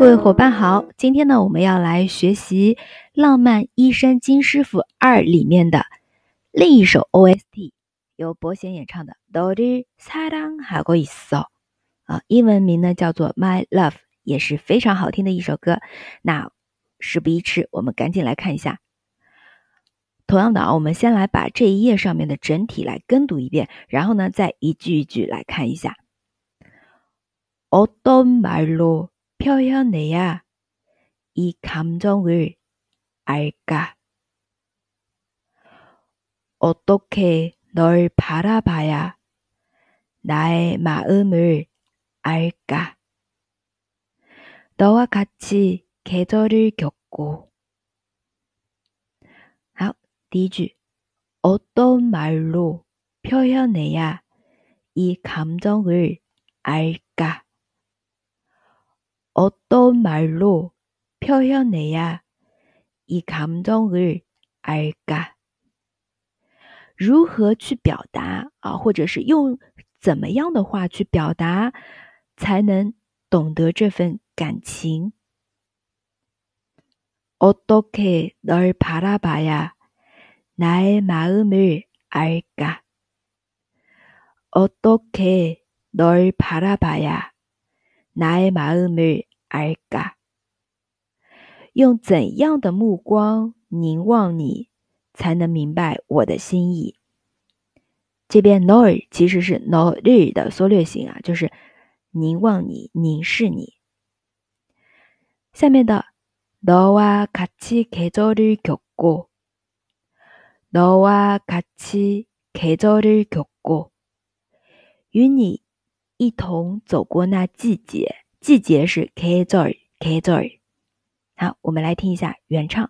各位伙伴好，今天呢，我们要来学习《浪漫医生金师傅二》里面的另一首 OST，由伯贤演唱的《너를사랑하고있어》啊，英文名呢叫做《My Love》，也是非常好听的一首歌。那事不宜迟，我们赶紧来看一下。同样的啊，我们先来把这一页上面的整体来跟读一遍，然后呢，再一句一句来看一下。어떤말로 표현해야이감정을알까어떻게널바라봐야나의마음을알까너와같이계절을겪고第一句，어떤말로표현해야이감정을알 까？ 어떤말로표현해야이감정을알 까？ 如何去表达啊？或者是用怎么样的话去表达，才能懂得这份感情？어떻게널바라봐야나의마음을알 까？ 어떻게널바라봐야나의마음을 알 까？ 用怎样的目光凝望你，才能明白我的心意？这边너를其实是너를的缩略型啊，就是凝望你、凝视你。下面的너와같이계절을겪고 너와 같이 계절을 겪고 与你一同走过那季节， 季节是 KZOR KZOR，好，我们来听一下原唱。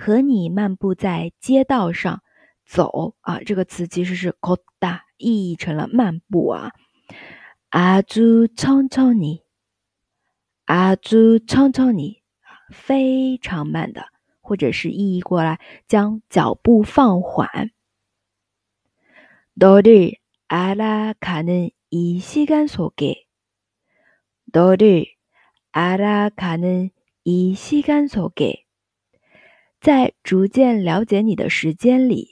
和你漫步在街道上走啊，这个词其实是 걷다 意译成了漫步啊，아주천천히 아주천천히，非常慢的，或者是意译过来将脚步放缓。너를 알아가는 이 시간 속에 너를 알아가는 이 시간 속에 在逐渐了解你的时间里，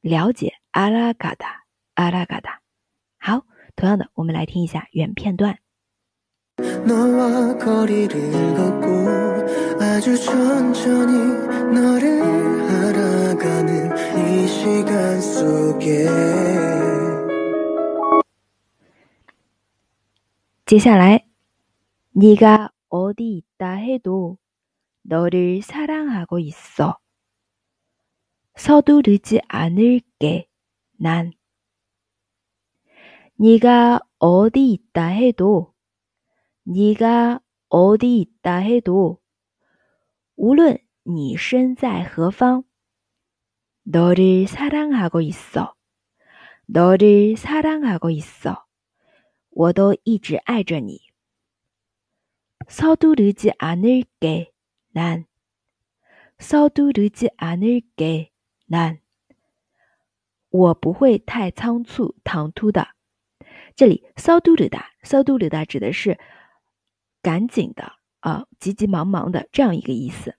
了解 알아가다 알아가다 好，同样的，我们来听一下原片段。 너와 거리를 걷고 아주 천천히 너를 알아가는 이 시간 속에 接下来 네가 어디 있다 해도 너를 사랑하고 있어. 서두르지 않을게, 난. 네가 어디 있다 해도, 네가 어디 있다 해도, 无论你身在何方, 너를 사랑하고 있어. 너를 사랑하고 있어. 我都一直爱着你。 서두르지 않을게, 난. 서두르지 않을게, 난. 我不会太仓促、唐突的。这里 서두르다, 서두르다 指的是赶紧的啊，急急忙忙的这样一个意思。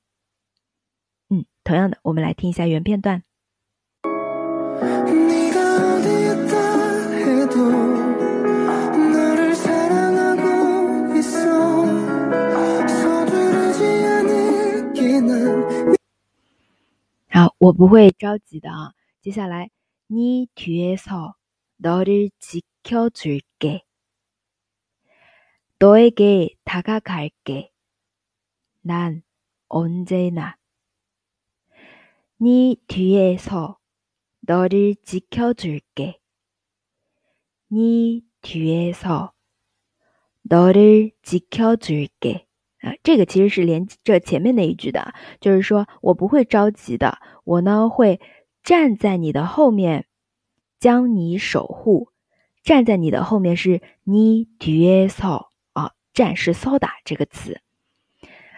嗯，同样的，我们来听一下原片段。 我不会着急的啊。 接下来，你뒤에서너를지켜줄 게， 너에게다가갈 게， 난언제 나。 你뒤에서너를지켜줄 게， 你뒤에서너를지켜줄 게。 啊，这个其实是连着前面那一句的，就是说我不会着急的， 我呢会站在你的后面，将你守护。站在你的后面是你뒤에서啊，站是서 다这个词，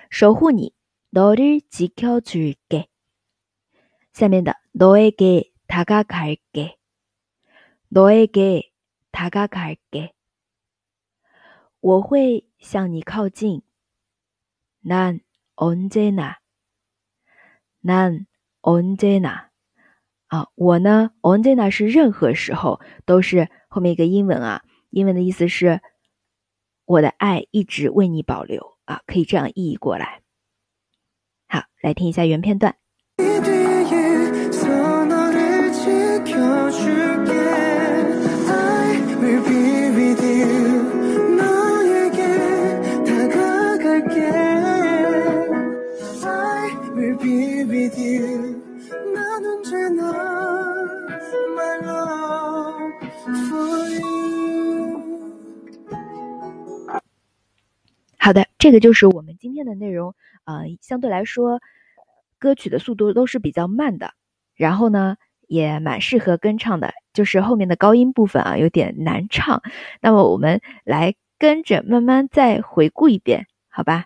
守护你。너를지켜줄 게。 下面的너에게다가갈 게， 너에게다가갈 게， 我会向你靠近。난언제나난 언제나啊，我呢언제나是任何时候都是后面一个英文啊，英文的意思是我的爱一直为你保留啊，可以这样译过来。好，来听一下原片段。 好的，这个就是我们今天的内容。呃，相对来说，歌曲的速度都是比较慢的，然后呢，也蛮适合跟唱的，就是后面的高音部分啊，有点难唱。那么我们来跟着慢慢再回顾一遍，好吧？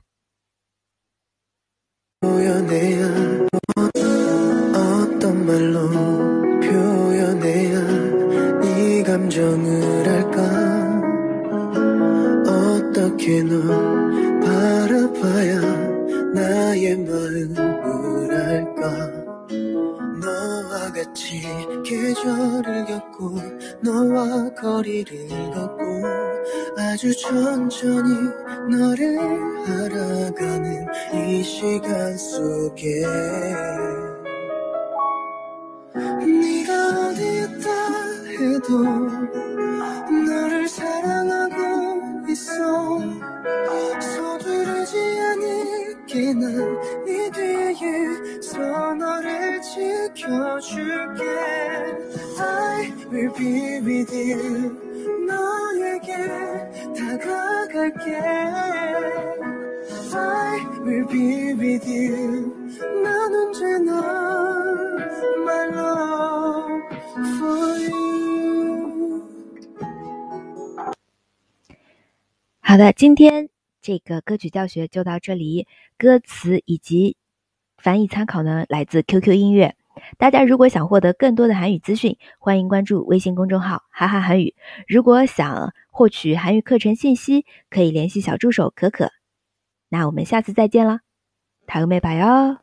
어떻게 널 바라봐야 나의 마음을 알까? 너와 같이 계절을 겪고 너와 거리를 걷고 아주 천천히 너를 알아가는 이 시간 속에 네가 어디 있다 해도 너 서두르지 않을게 난 네 뒤에 서 너를 지켜줄게 I will be with you 너에게 다가갈게 I will be with you 好的，今天这个歌曲教学就到这里。歌词以及翻译参考呢，来自 QQ 音乐。大家如果想获得更多的韩语资讯，欢迎关注微信公众号“哈哈韩语”。如果想获取韩语课程信息，可以联系小助手可可。那我们下次再见了，塔个妹拜哟。